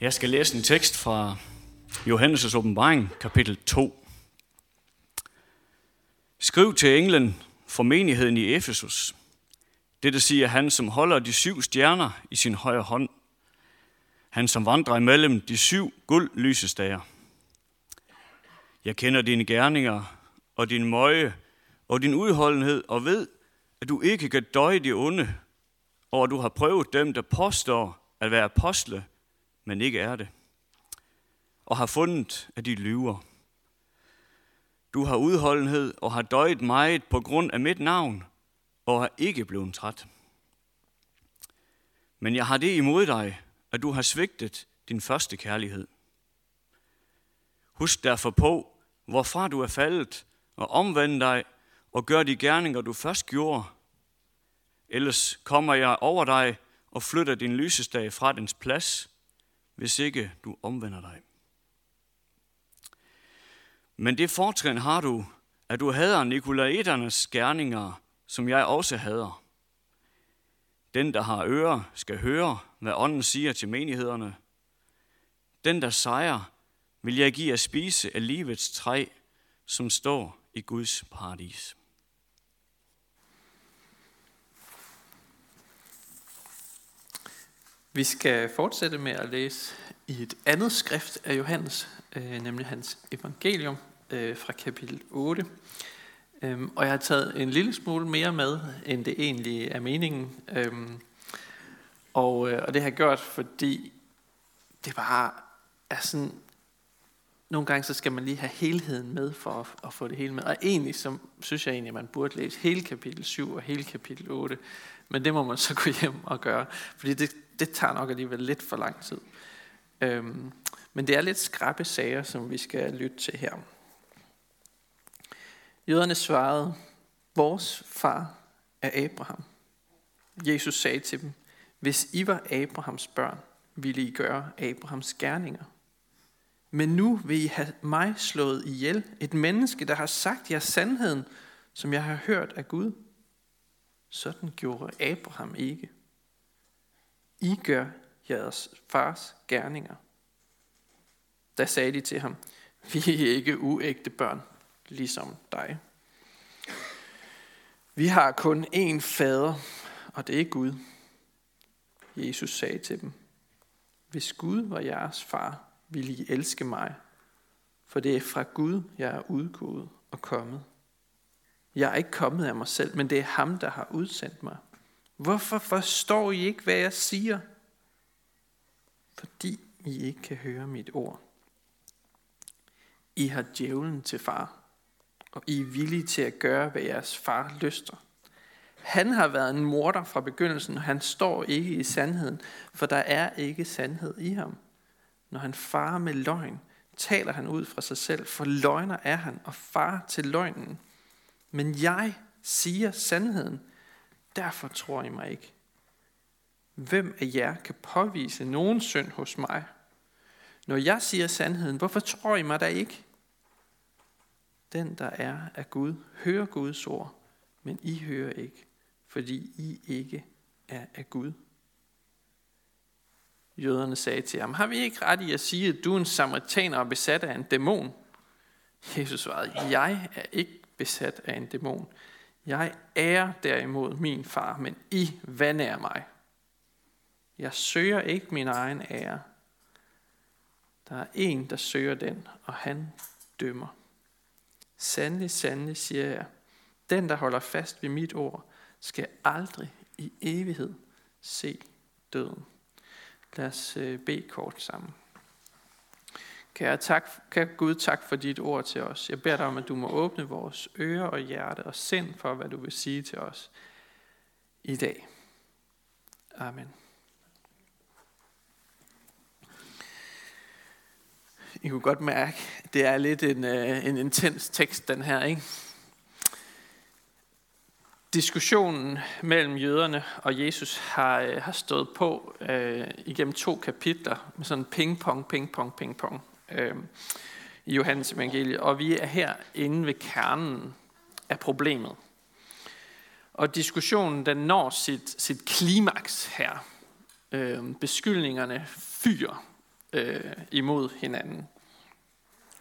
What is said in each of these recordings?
Jeg skal læse en tekst fra Johannes' åbenbaring, kapitel 2. Skriv til englen for menigheden i Efesus. Det siger han, som holder de syv stjerner i sin højre hånd. Han, som vandrer imellem de syv guld lysestager. Jeg kender dine gerninger og din møje og din udholdenhed og ved, at du ikke kan døje de onde, og at du har prøvet dem, der påstår at være apostle, men ikke er det, og har fundet, at de lyver. Du har udholdenhed og har døjet meget på grund af mit navn, og har ikke blevet træt. Men jeg har det imod dig, at du har svigtet din første kærlighed. Husk derfor på, hvorfra du er faldet, og omvend dig og gør de gerninger, du først gjorde. Ellers kommer jeg over dig og flytter din lysesdag fra dens plads, hvis ikke du omvender dig. Men det fortrin har du, at du hader Nikolaiternes gerninger, som jeg også hader. Den, der har ører, skal høre, hvad ånden siger til menighederne. Den, der sejrer, vil jeg give at spise af livets træ, som står i Guds paradis. Vi skal fortsætte med at læse i et andet skrift af Johannes, øh, nemlig hans evangelium øh, fra kapitel 8. Øhm, og jeg har taget en lille smule mere med, end det egentlig er meningen. Øhm, og, øh, og det har jeg gjort, fordi det bare er sådan, nogle gange så skal man lige have helheden med for at, at få det hele med. Og egentlig så synes jeg egentlig, at man burde læse hele kapitel 7 og hele kapitel 8. Men det må man så gå hjem og gøre, fordi det, det tager nok alligevel lidt for lang tid. Øhm, men det er lidt skrappe sager, som vi skal lytte til her. Jøderne svarede, vores far er Abraham. Jesus sagde til dem, hvis I var Abrahams børn, ville I gøre Abrahams gerninger. Men nu vil I have mig slået ihjel, et menneske, der har sagt jer sandheden, som jeg har hørt af Gud. Sådan gjorde Abraham ikke. I gør jeres fars gerninger. Da sagde de til ham, vi er ikke uægte børn, ligesom dig. Vi har kun én fader, og det er Gud. Jesus sagde til dem, hvis Gud var jeres far, ville I elske mig, for det er fra Gud, jeg er udgået og kommet. Jeg er ikke kommet af mig selv, men det er ham, der har udsendt mig. Hvorfor forstår I ikke, hvad jeg siger? Fordi I ikke kan høre mit ord. I har djævlen til far, og I er villige til at gøre, hvad jeres far lyster. Han har været en morder fra begyndelsen, og han står ikke i sandheden, for der er ikke sandhed i ham. Når han farer med løgn, taler han ud fra sig selv, for løgner er han og far til løgnen. Men jeg siger sandheden, derfor tror I mig ikke. Hvem af jer kan påvise nogen synd hos mig? Når jeg siger sandheden, hvorfor tror I mig da ikke? Den, der er af Gud, hører Guds ord, men I hører ikke, fordi I ikke er af Gud. Jøderne sagde til ham, har vi ikke ret i at sige, at du er en samaritaner og besat af en dæmon? Jesus svarede, jeg er ikke besat af en dæmon. Jeg er derimod min far, men I vandærer mig. Jeg søger ikke min egen ære. Der er en, der søger den, og han dømmer. Sandelig, sandelig, siger jeg, den, der holder fast ved mit ord, skal aldrig i evighed se døden. Lad os øh, bede kort sammen. Kære, tak, kære Gud, tak for dit ord til os. Jeg beder dig om, at du må åbne vores ører og hjerte og sind for, hvad du vil sige til os i dag. Amen. I kunne godt mærke, det er lidt en, øh, en intens tekst, den her, ikke? Diskussionen mellem jøderne og Jesus har, øh, har stået på øh, igennem to kapitler med sådan ping-pong, ping-pong, ping-pong øh, i Johannes evangelie. Og vi er her inde ved kernen af problemet. Og diskussionen den når sit, sit klimaks her. Øh, beskyldningerne fyrer øh, imod hinanden.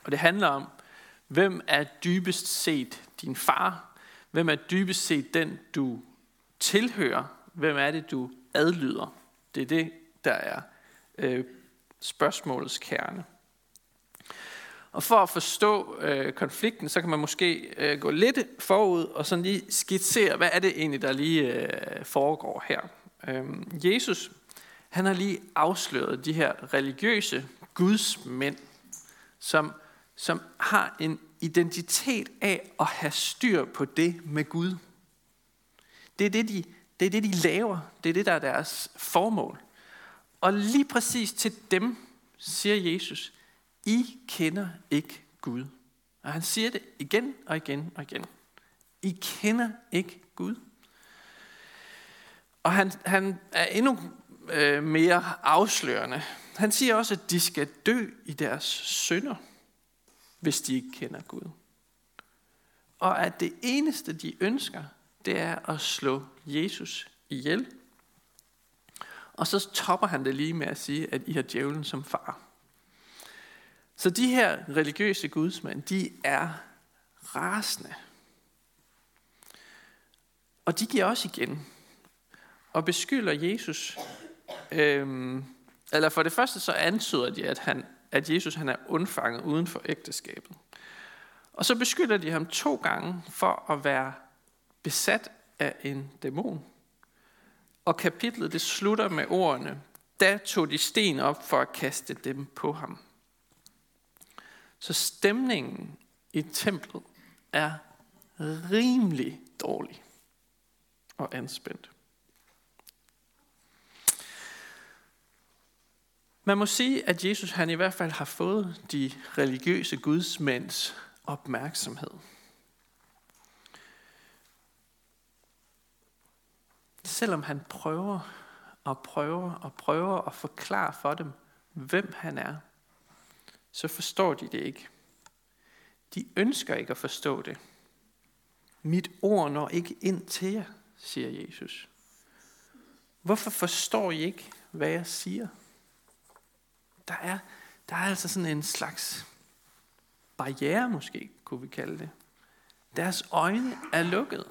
Og det handler om, hvem er dybest set din far? Hvem er dybest set den, du tilhører? Hvem er det, du adlyder? Det er det, der er øh, spørgsmålets kerne. Og for at forstå øh, konflikten, så kan man måske øh, gå lidt forud og sådan lige skitsere, hvad er det egentlig, der lige øh, foregår her. Øh, Jesus, han har lige afsløret de her religiøse gudsmænd, som, som har en identitet af at have styr på det med Gud. Det er det, de, det er det, de laver. Det er det, der er deres formål. Og lige præcis til dem siger Jesus, i kender ikke Gud. Og han siger det igen og igen og igen. I kender ikke Gud. Og han, han er endnu øh, mere afslørende. Han siger også, at de skal dø i deres synder, hvis de ikke kender Gud. Og at det eneste, de ønsker, det er at slå Jesus ihjel. Og så topper han det lige med at sige, at I har djævlen som far. Så de her religiøse gudsmænd, de er rasende. Og de giver også igen og beskylder Jesus. Øhm, eller for det første så antyder de, at, han, at Jesus han er undfanget uden for ægteskabet. Og så beskylder de ham to gange for at være besat af en dæmon. Og kapitlet det slutter med ordene, da tog de sten op for at kaste dem på ham. Så stemningen i templet er rimelig dårlig og anspændt. Man må sige, at Jesus han i hvert fald har fået de religiøse gudsmænds opmærksomhed. Selvom han prøver og prøver og prøver at forklare for dem, hvem han er, så forstår de det ikke. De ønsker ikke at forstå det. Mit ord når ikke ind til jer, siger Jesus. Hvorfor forstår I ikke, hvad jeg siger? Der er, der er altså sådan en slags barriere måske, kunne vi kalde det. Deres øjne er lukket.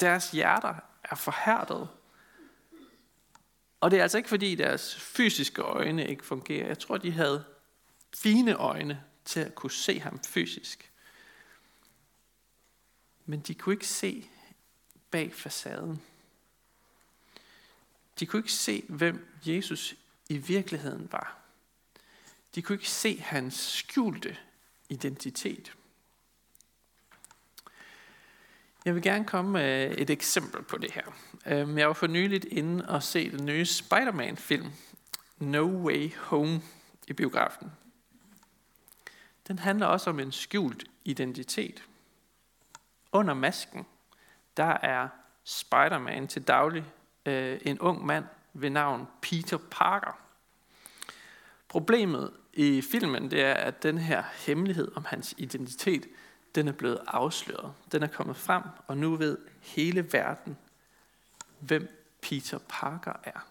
Deres hjerter er forhærdet. Og det er altså ikke fordi deres fysiske øjne ikke fungerer. Jeg tror, de havde fine øjne til at kunne se ham fysisk. Men de kunne ikke se bag facaden. De kunne ikke se, hvem Jesus i virkeligheden var. De kunne ikke se hans skjulte identitet. Jeg vil gerne komme med et eksempel på det her. Øhm, jeg var for nyligt inde og se den nye Spider-Man-film, No Way Home, i biografen. Den handler også om en skjult identitet. Under masken, der er Spider-Man til daglig øh, en ung mand ved navn Peter Parker. Problemet i filmen, det er, at den her hemmelighed om hans identitet, den er blevet afsløret. Den er kommet frem, og nu ved hele verden, hvem Peter Parker er.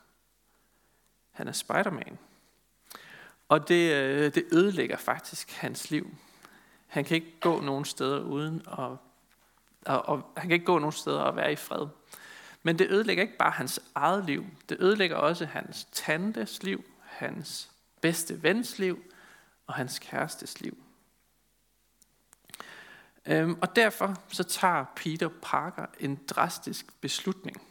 Han er Spider-Man. Og det, øh, det ødelægger faktisk hans liv. Han kan ikke gå nogen steder uden at, og, og han kan ikke gå nogen steder og være i fred. Men det ødelægger ikke bare hans eget liv. Det ødelægger også hans tantes liv, hans bedste vens liv og hans kærestes liv. Øhm, og derfor så tager Peter Parker en drastisk beslutning.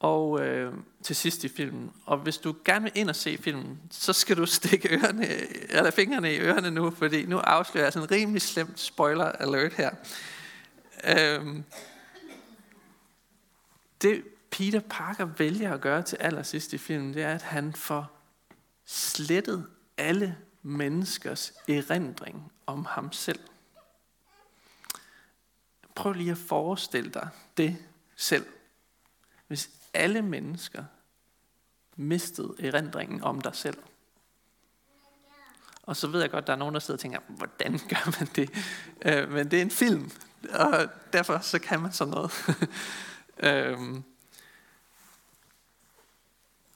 Og øh, til sidst i filmen. Og hvis du gerne vil ind og se filmen, så skal du stikke ørerne, eller fingrene i ørerne nu, fordi nu afslører jeg sådan en rimelig slemt spoiler alert her. Øh, det Peter Parker vælger at gøre til allersidst i filmen, det er, at han får slettet alle menneskers erindring om ham selv. Prøv lige at forestille dig det selv. Hvis alle mennesker mistede erindringen om dig selv. Og så ved jeg godt, at der er nogen, der sidder og tænker, hvordan gør man det? Øh, men det er en film, og derfor så kan man sådan noget. Øhm,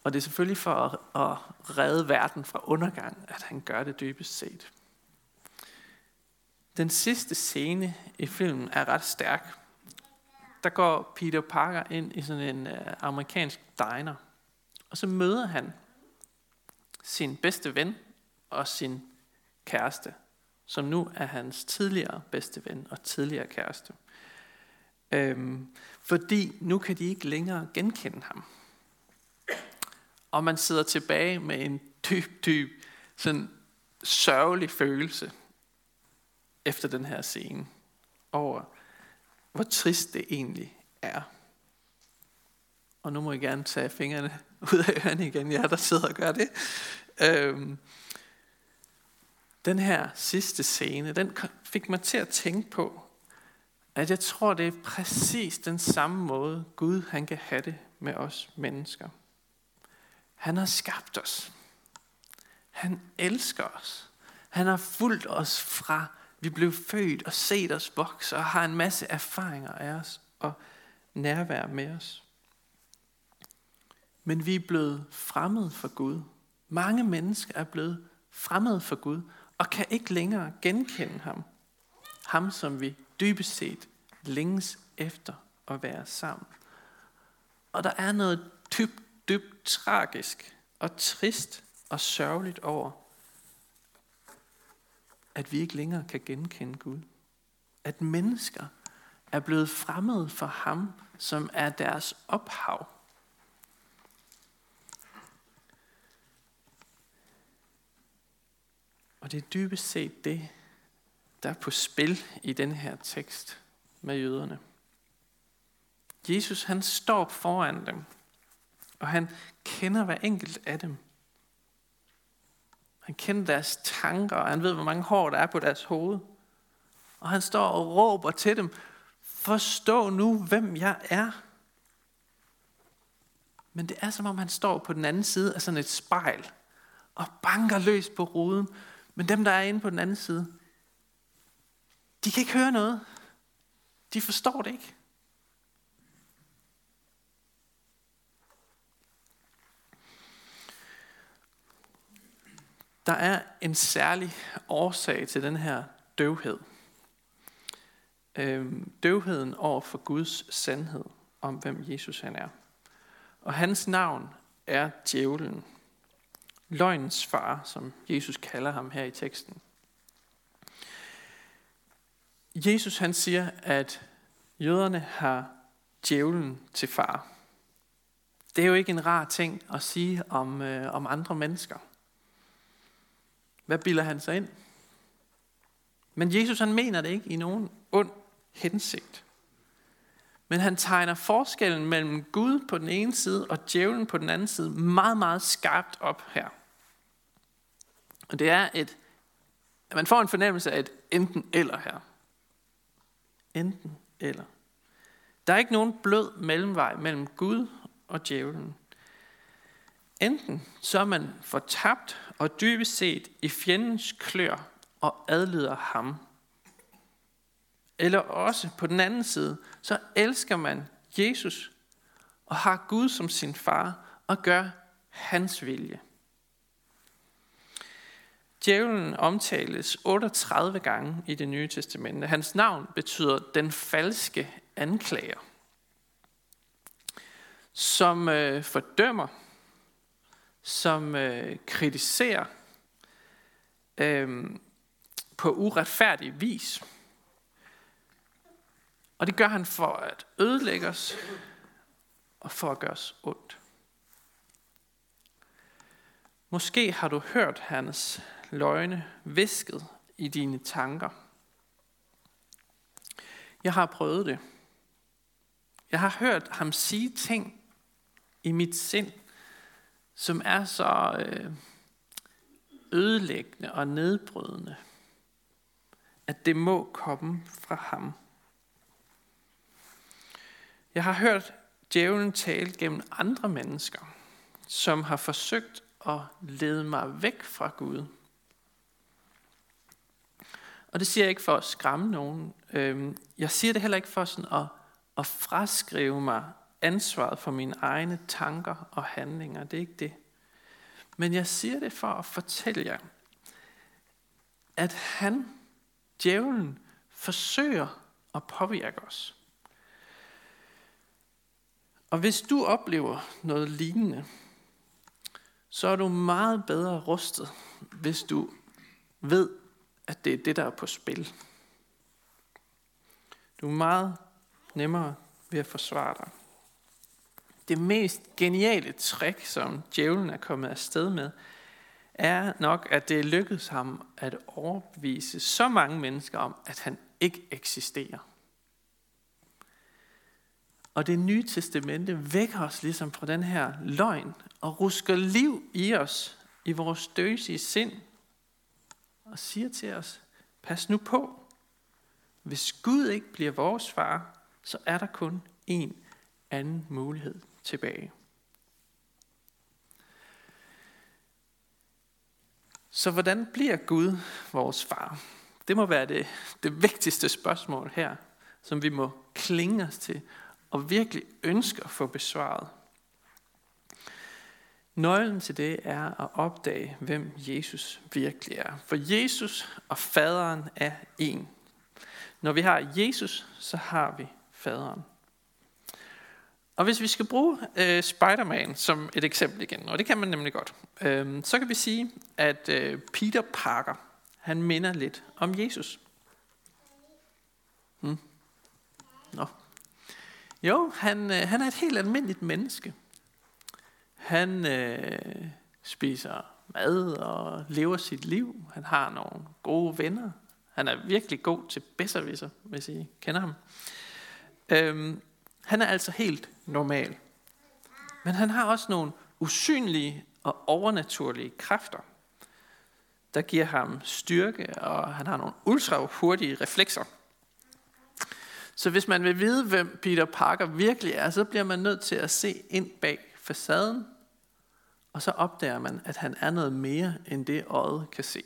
Og det er selvfølgelig for at, at redde verden fra undergang, at han gør det dybest set. Den sidste scene i filmen er ret stærk. Der går Peter Parker ind i sådan en øh, amerikansk diner, og så møder han sin bedste ven og sin kæreste, som nu er hans tidligere bedste ven og tidligere kæreste. Øhm, fordi nu kan de ikke længere genkende ham. Og man sidder tilbage med en dyb, dyb, sådan sørgelig følelse efter den her scene over, hvor trist det egentlig er. Og nu må I gerne tage fingrene ud af ørerne igen, jeg der sidder og gør det. Øhm, den her sidste scene, den fik mig til at tænke på, at jeg tror, det er præcis den samme måde, Gud han kan have det med os mennesker. Han har skabt os. Han elsker os. Han har fulgt os fra, vi blev født og set os vokse, og har en masse erfaringer af os og nærvær med os. Men vi er blevet fremmed for Gud. Mange mennesker er blevet fremmed for Gud, og kan ikke længere genkende ham. Ham, som vi dybest set længes efter at være sammen. Og der er noget dybt, dybt tragisk og trist og sørgeligt over, at vi ikke længere kan genkende Gud. At mennesker er blevet fremmede for ham, som er deres ophav. Og det er dybest set det, der er på spil i den her tekst med jøderne. Jesus han står foran dem, og han kender hver enkelt af dem. Han kender deres tanker, og han ved, hvor mange hår der er på deres hoved. Og han står og råber til dem, forstå nu, hvem jeg er. Men det er som om, han står på den anden side af sådan et spejl, og banker løs på ruden. Men dem, der er inde på den anden side, de kan ikke høre noget. De forstår det ikke. Der er en særlig årsag til den her døvhed. Øhm, døvheden over for Guds sandhed om, hvem Jesus han er. Og hans navn er djævlen. Løgnens far, som Jesus kalder ham her i teksten. Jesus han siger, at jøderne har djævlen til far. Det er jo ikke en rar ting at sige om, øh, om andre mennesker. Hvad bilder han sig ind? Men Jesus han mener det ikke i nogen ond hensigt. Men han tegner forskellen mellem Gud på den ene side og djævlen på den anden side meget, meget skarpt op her. Og det er et, at man får en fornemmelse af et enten eller her. Enten eller. Der er ikke nogen blød mellemvej mellem Gud og djævlen. Enten så er man fortabt og dybest set i fjendens klør og adlyder ham. Eller også på den anden side, så elsker man Jesus og har Gud som sin far og gør hans vilje. Djævlen omtales 38 gange i det nye testamente. Hans navn betyder den falske anklager, som øh, fordømmer, som øh, kritiserer øh, på uretfærdig vis. Og det gør han for at ødelægge os og for at gøre os ondt. Måske har du hørt hans løgne visket i dine tanker. Jeg har prøvet det. Jeg har hørt ham sige ting i mit sind, som er så øh, ødelæggende og nedbrydende, at det må komme fra ham. Jeg har hørt djævlen tale gennem andre mennesker, som har forsøgt at lede mig væk fra Gud og det siger jeg ikke for at skræmme nogen. Øhm, jeg siger det heller ikke for sådan at, at fraskrive mig ansvaret for mine egne tanker og handlinger. Det er ikke det. Men jeg siger det for at fortælle jer, at han, djævlen, forsøger at påvirke os. Og hvis du oplever noget lignende, så er du meget bedre rustet, hvis du ved, at det er det, der er på spil. Du er meget nemmere ved at forsvare dig. Det mest geniale trick, som djævlen er kommet afsted med, er nok, at det lykkedes ham at overbevise så mange mennesker om, at han ikke eksisterer. Og det nye testamente vækker os ligesom fra den her løgn og rusker liv i os, i vores døsige sind, og siger til os, pas nu på. Hvis Gud ikke bliver vores far, så er der kun en anden mulighed tilbage. Så hvordan bliver Gud vores far? Det må være det, det vigtigste spørgsmål her, som vi må klinge os til og virkelig ønske at få besvaret. Nøglen til det er at opdage, hvem Jesus virkelig er. For Jesus og faderen er en. Når vi har Jesus, så har vi faderen. Og hvis vi skal bruge øh, Spider-Man som et eksempel igen, og det kan man nemlig godt, øh, så kan vi sige, at øh, Peter Parker, han minder lidt om Jesus. Hmm. Nå. Jo, han, øh, han er et helt almindeligt menneske. Han øh, spiser mad og lever sit liv. Han har nogle gode venner. Han er virkelig god til bedservisser, hvis I kender ham. Øhm, han er altså helt normal. Men han har også nogle usynlige og overnaturlige kræfter, der giver ham styrke, og han har nogle ultra hurtige reflekser. Så hvis man vil vide, hvem Peter Parker virkelig er, så bliver man nødt til at se ind bag facaden, og så opdager man, at han er noget mere end det øjet kan se.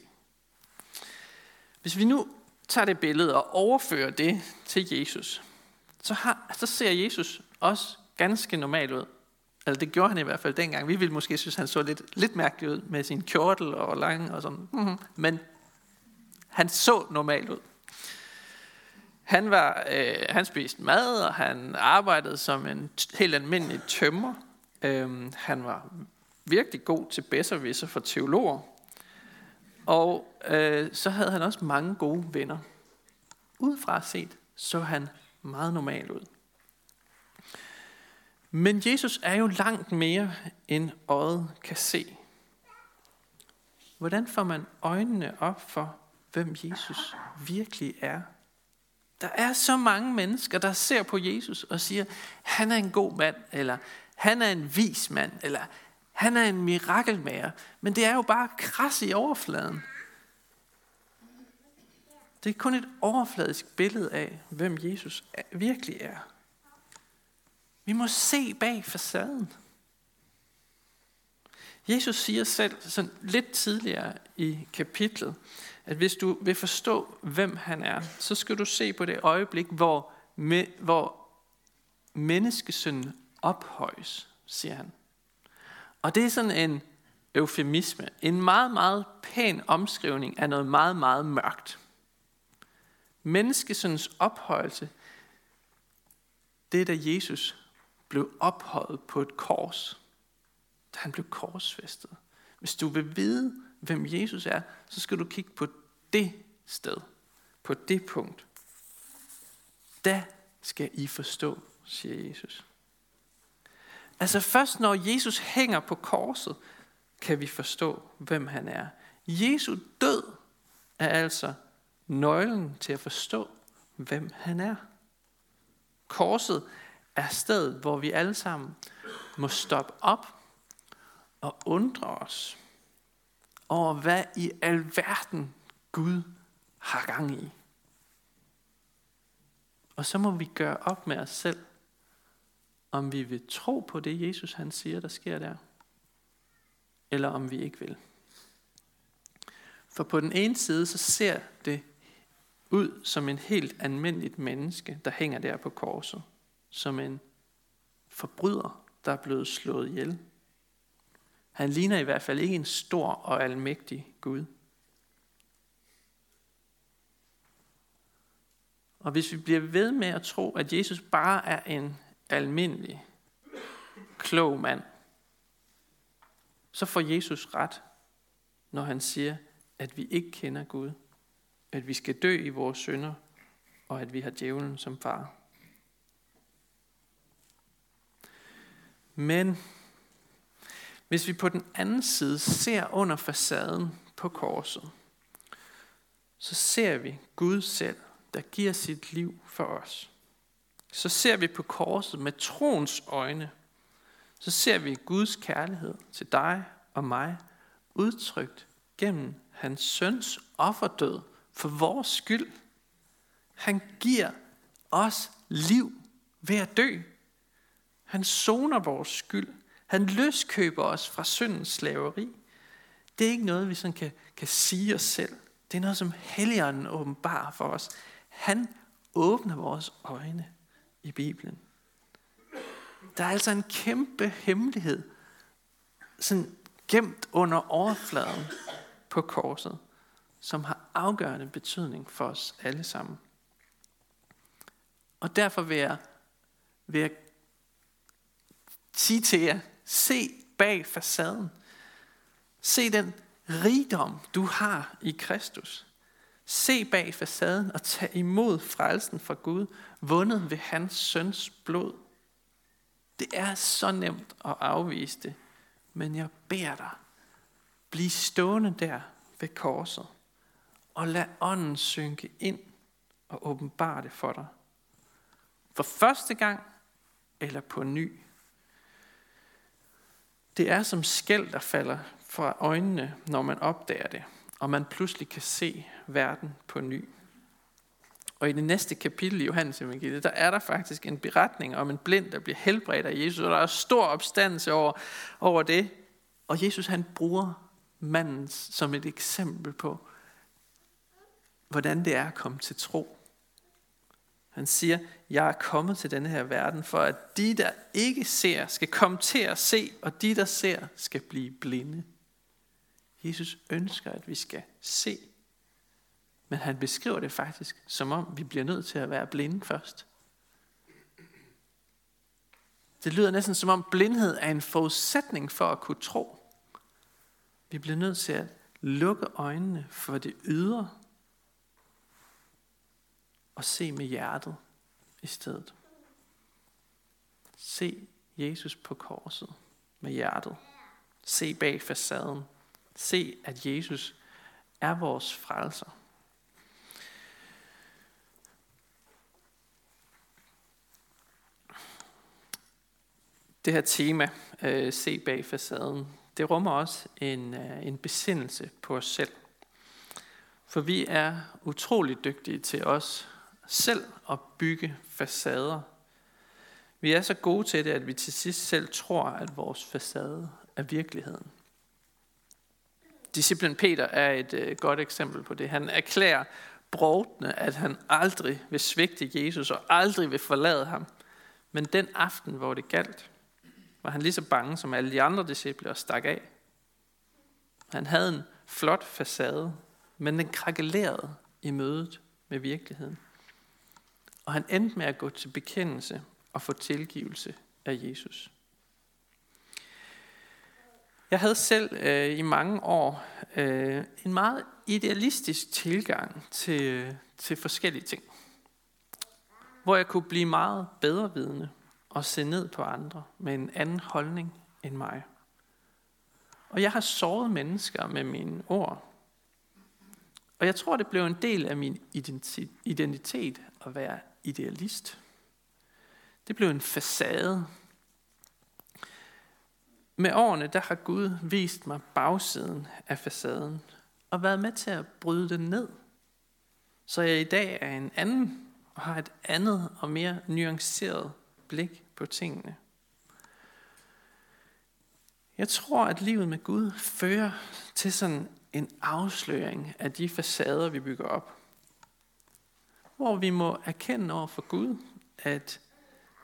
Hvis vi nu tager det billede og overfører det til Jesus, så, har, så ser Jesus også ganske normal ud. Altså det gjorde han i hvert fald dengang. Vi ville måske synes, han så lidt, lidt mærkelig ud med sin kjortel og lang og sådan. Mm-hmm. Men han så normal ud. Han, var, øh, han spiste mad, og han arbejdede som en helt almindelig tømmer. Øh, han var virkelig god til bedservisser for teologer. Og øh, så havde han også mange gode venner. Udefra set så han meget normal ud. Men Jesus er jo langt mere end øjet kan se. Hvordan får man øjnene op for, hvem Jesus virkelig er? Der er så mange mennesker, der ser på Jesus og siger, han er en god mand, eller han er en vis mand, eller han er en mirakelmager. Men det er jo bare kras i overfladen. Det er kun et overfladisk billede af, hvem Jesus virkelig er. Vi må se bag facaden. Jesus siger selv sådan lidt tidligere i kapitlet, at hvis du vil forstå, hvem han er, så skal du se på det øjeblik, hvor, me, hvor menneskesønnen ophøjes, siger han. Og det er sådan en eufemisme, en meget, meget pæn omskrivning af noget meget, meget mørkt. Menneskesøndens ophøjelse, det er da Jesus blev ophøjet på et kors. Da han blev korsfæstet. Hvis du vil vide, hvem Jesus er, så skal du kigge på det sted. På det punkt. Da skal I forstå, siger Jesus. Altså først når Jesus hænger på korset, kan vi forstå, hvem han er. Jesu død er altså nøglen til at forstå, hvem han er. Korset er stedet, hvor vi alle sammen må stoppe op og undre os over, hvad i alverden Gud har gang i. Og så må vi gøre op med os selv, om vi vil tro på det, Jesus han siger, der sker der, eller om vi ikke vil. For på den ene side, så ser det ud som en helt almindeligt menneske, der hænger der på korset. Som en forbryder, der er blevet slået ihjel. Han ligner i hvert fald ikke en stor og almægtig Gud. Og hvis vi bliver ved med at tro, at Jesus bare er en almindelig, klog mand, så får Jesus ret, når han siger, at vi ikke kender Gud, at vi skal dø i vores synder, og at vi har djævlen som far. Men hvis vi på den anden side ser under facaden på korset, så ser vi Gud selv, der giver sit liv for os. Så ser vi på korset med troens øjne, så ser vi Guds kærlighed til dig og mig, udtrykt gennem hans søns offerdød for vores skyld. Han giver os liv ved at dø. Han soner vores skyld. Han løskøber os fra syndens slaveri. Det er ikke noget, vi sådan kan, kan sige os selv. Det er noget, som Helligånden åbenbarer for os. Han åbner vores øjne i Bibelen. Der er altså en kæmpe hemmelighed, sådan gemt under overfladen på korset, som har afgørende betydning for os alle sammen. Og derfor vil jeg, vil jeg sige til jer, se bag facaden. Se den rigdom, du har i Kristus. Se bag facaden og tag imod frelsen fra Gud, vundet ved hans søns blod. Det er så nemt at afvise det, men jeg beder dig, bliv stående der ved korset, og lad ånden synke ind og åbenbare det for dig. For første gang eller på ny. Det er som skæld, der falder fra øjnene, når man opdager det, og man pludselig kan se verden på ny. Og i det næste kapitel i Johannes evangeliet, der er der faktisk en beretning om en blind, der bliver helbredt af Jesus, og der er stor opstandelse over, over det. Og Jesus han bruger manden som et eksempel på, hvordan det er at komme til tro. Han siger, jeg er kommet til denne her verden, for at de, der ikke ser, skal komme til at se, og de, der ser, skal blive blinde. Jesus ønsker, at vi skal se. Men han beskriver det faktisk, som om vi bliver nødt til at være blinde først. Det lyder næsten som om blindhed er en forudsætning for at kunne tro. Vi bliver nødt til at lukke øjnene for det ydre og se med hjertet i stedet. Se Jesus på korset med hjertet. Se bag facaden. Se, at Jesus er vores frelser. Det her tema, øh, se bag facaden, det rummer også en, øh, en besindelse på os selv. For vi er utrolig dygtige til os selv at bygge facader. Vi er så gode til det, at vi til sidst selv tror, at vores facade er virkeligheden. Disciplen Peter er et øh, godt eksempel på det. Han erklærer brovtende, at han aldrig vil svigte Jesus og aldrig vil forlade ham. Men den aften, hvor det galt, var han lige så bange som alle de andre disciple og stak af. Han havde en flot facade, men den krakelerede i mødet med virkeligheden. Og han endte med at gå til bekendelse og få tilgivelse af Jesus. Jeg havde selv øh, i mange år øh, en meget idealistisk tilgang til, til forskellige ting. Hvor jeg kunne blive meget bedre vidne og se ned på andre med en anden holdning end mig. Og jeg har såret mennesker med mine ord. Og jeg tror, det blev en del af min identitet at være idealist. Det blev en facade. Med årene, der har Gud vist mig bagsiden af facaden og været med til at bryde den ned. Så jeg i dag er en anden og har et andet og mere nuanceret blik på tingene. Jeg tror, at livet med Gud fører til sådan en afsløring af de facader, vi bygger op. Hvor vi må erkende over for Gud, at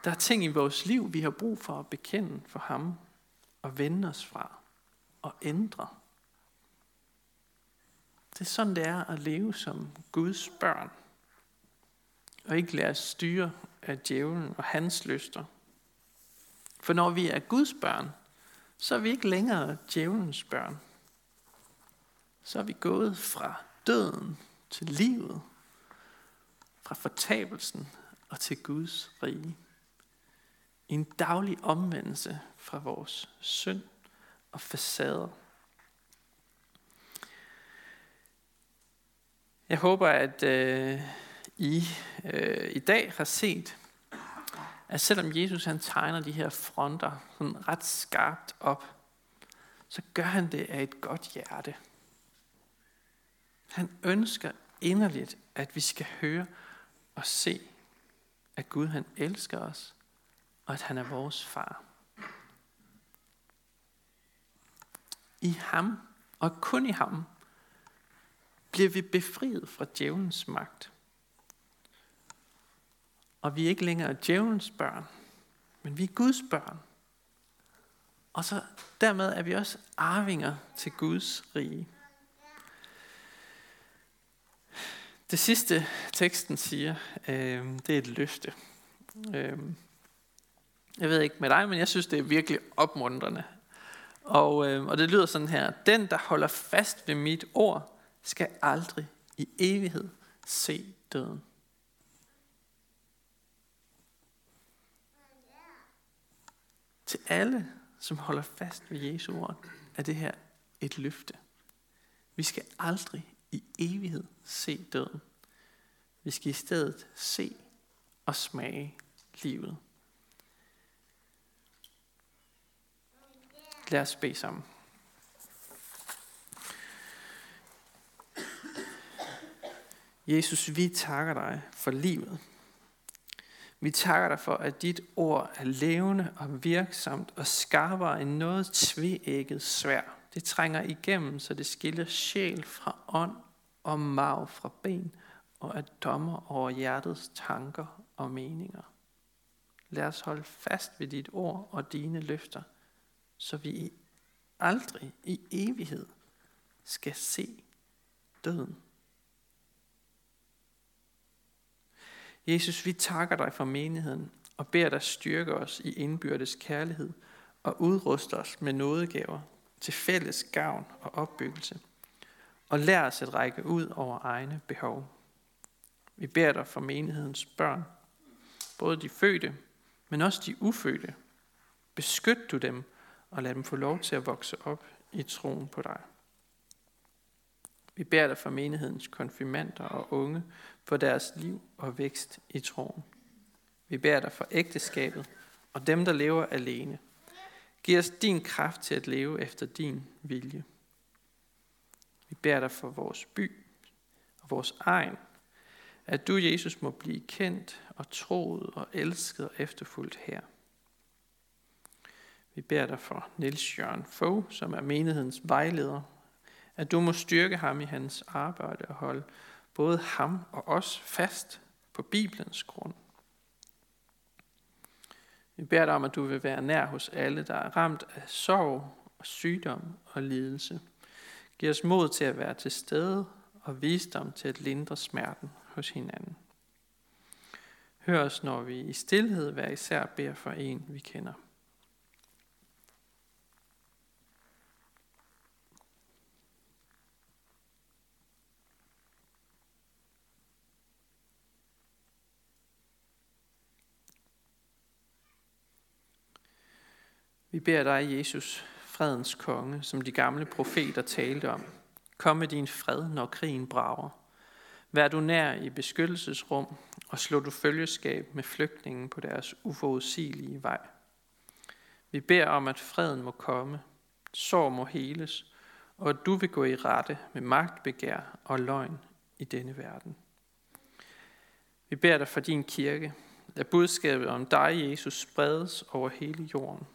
Der er ting i vores liv, vi har brug for at bekende for ham og vende os fra og ændre. Det er sådan, det er at leve som Guds børn. Og ikke lade os styre af djævlen og hans lyster. For når vi er Guds børn, så er vi ikke længere djævelens børn. Så er vi gået fra døden til livet, fra fortabelsen og til Guds rige. En daglig omvendelse fra vores synd og facader. Jeg håber, at øh, I øh, i dag har set, at selvom Jesus han tegner de her fronter sådan ret skarpt op, så gør han det af et godt hjerte. Han ønsker inderligt, at vi skal høre og se, at Gud han elsker os, og at han er vores far. I ham, og kun i ham, bliver vi befriet fra djævelens magt. Og vi er ikke længere djævelens børn, men vi er Guds børn. Og så dermed er vi også arvinger til Guds rige. Det sidste teksten siger, øh, det er et løfte. Øh, jeg ved ikke med dig, men jeg synes, det er virkelig opmuntrende. Og, øh, og det lyder sådan her. Den, der holder fast ved mit ord, skal aldrig i evighed se døden. Til alle, som holder fast ved Jesu ord, er det her et løfte. Vi skal aldrig i evighed se døden. Vi skal i stedet se og smage livet. Lad os bede sammen. Jesus, vi takker dig for livet. Vi takker dig for, at dit ord er levende og virksomt og skarpere end noget tveægget svær. Det trænger igennem, så det skiller sjæl fra ånd og mag fra ben og er dommer over hjertets tanker og meninger. Lad os holde fast ved dit ord og dine løfter, så vi aldrig i evighed skal se døden. Jesus, vi takker dig for menigheden og beder dig styrke os i indbyrdes kærlighed og udruste os med nådegaver til fælles gavn og opbyggelse. Og lær os at række ud over egne behov. Vi beder dig for menighedens børn, både de fødte, men også de ufødte. Beskyt du dem og lad dem få lov til at vokse op i troen på dig. Vi beder dig for menighedens konfirmander og unge for deres liv og vækst i troen. Vi beder dig for ægteskabet og dem, der lever alene. Giv os din kraft til at leve efter din vilje. Vi beder dig for vores by og vores egen, at du, Jesus, må blive kendt og troet og elsket og efterfulgt her. Vi beder dig for Niels Jørgen Fogh, som er menighedens vejleder, at du må styrke ham i hans arbejde og holde både ham og os fast på Bibelens grund. Vi beder dig om, at du vil være nær hos alle, der er ramt af sorg og sygdom og lidelse. Giv os mod til at være til stede og visdom til at lindre smerten hos hinanden. Hør os, når vi i stillhed hver især beder for en, vi kender. Vi beder dig, Jesus, fredens konge, som de gamle profeter talte om. Kom med din fred, når krigen brager. Vær du nær i beskyttelsesrum, og slå du følgeskab med flygtningen på deres uforudsigelige vej. Vi beder om, at freden må komme, sorg må heles, og at du vil gå i rette med magtbegær og løgn i denne verden. Vi beder dig for din kirke, at budskabet om dig, Jesus, spredes over hele jorden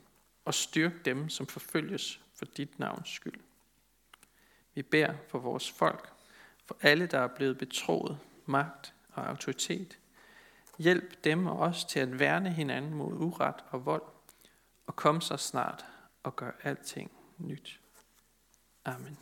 og styrk dem, som forfølges for dit navns skyld. Vi beder for vores folk, for alle, der er blevet betroet magt og autoritet. Hjælp dem og os til at værne hinanden mod uret og vold, og kom så snart og gør alting nyt. Amen.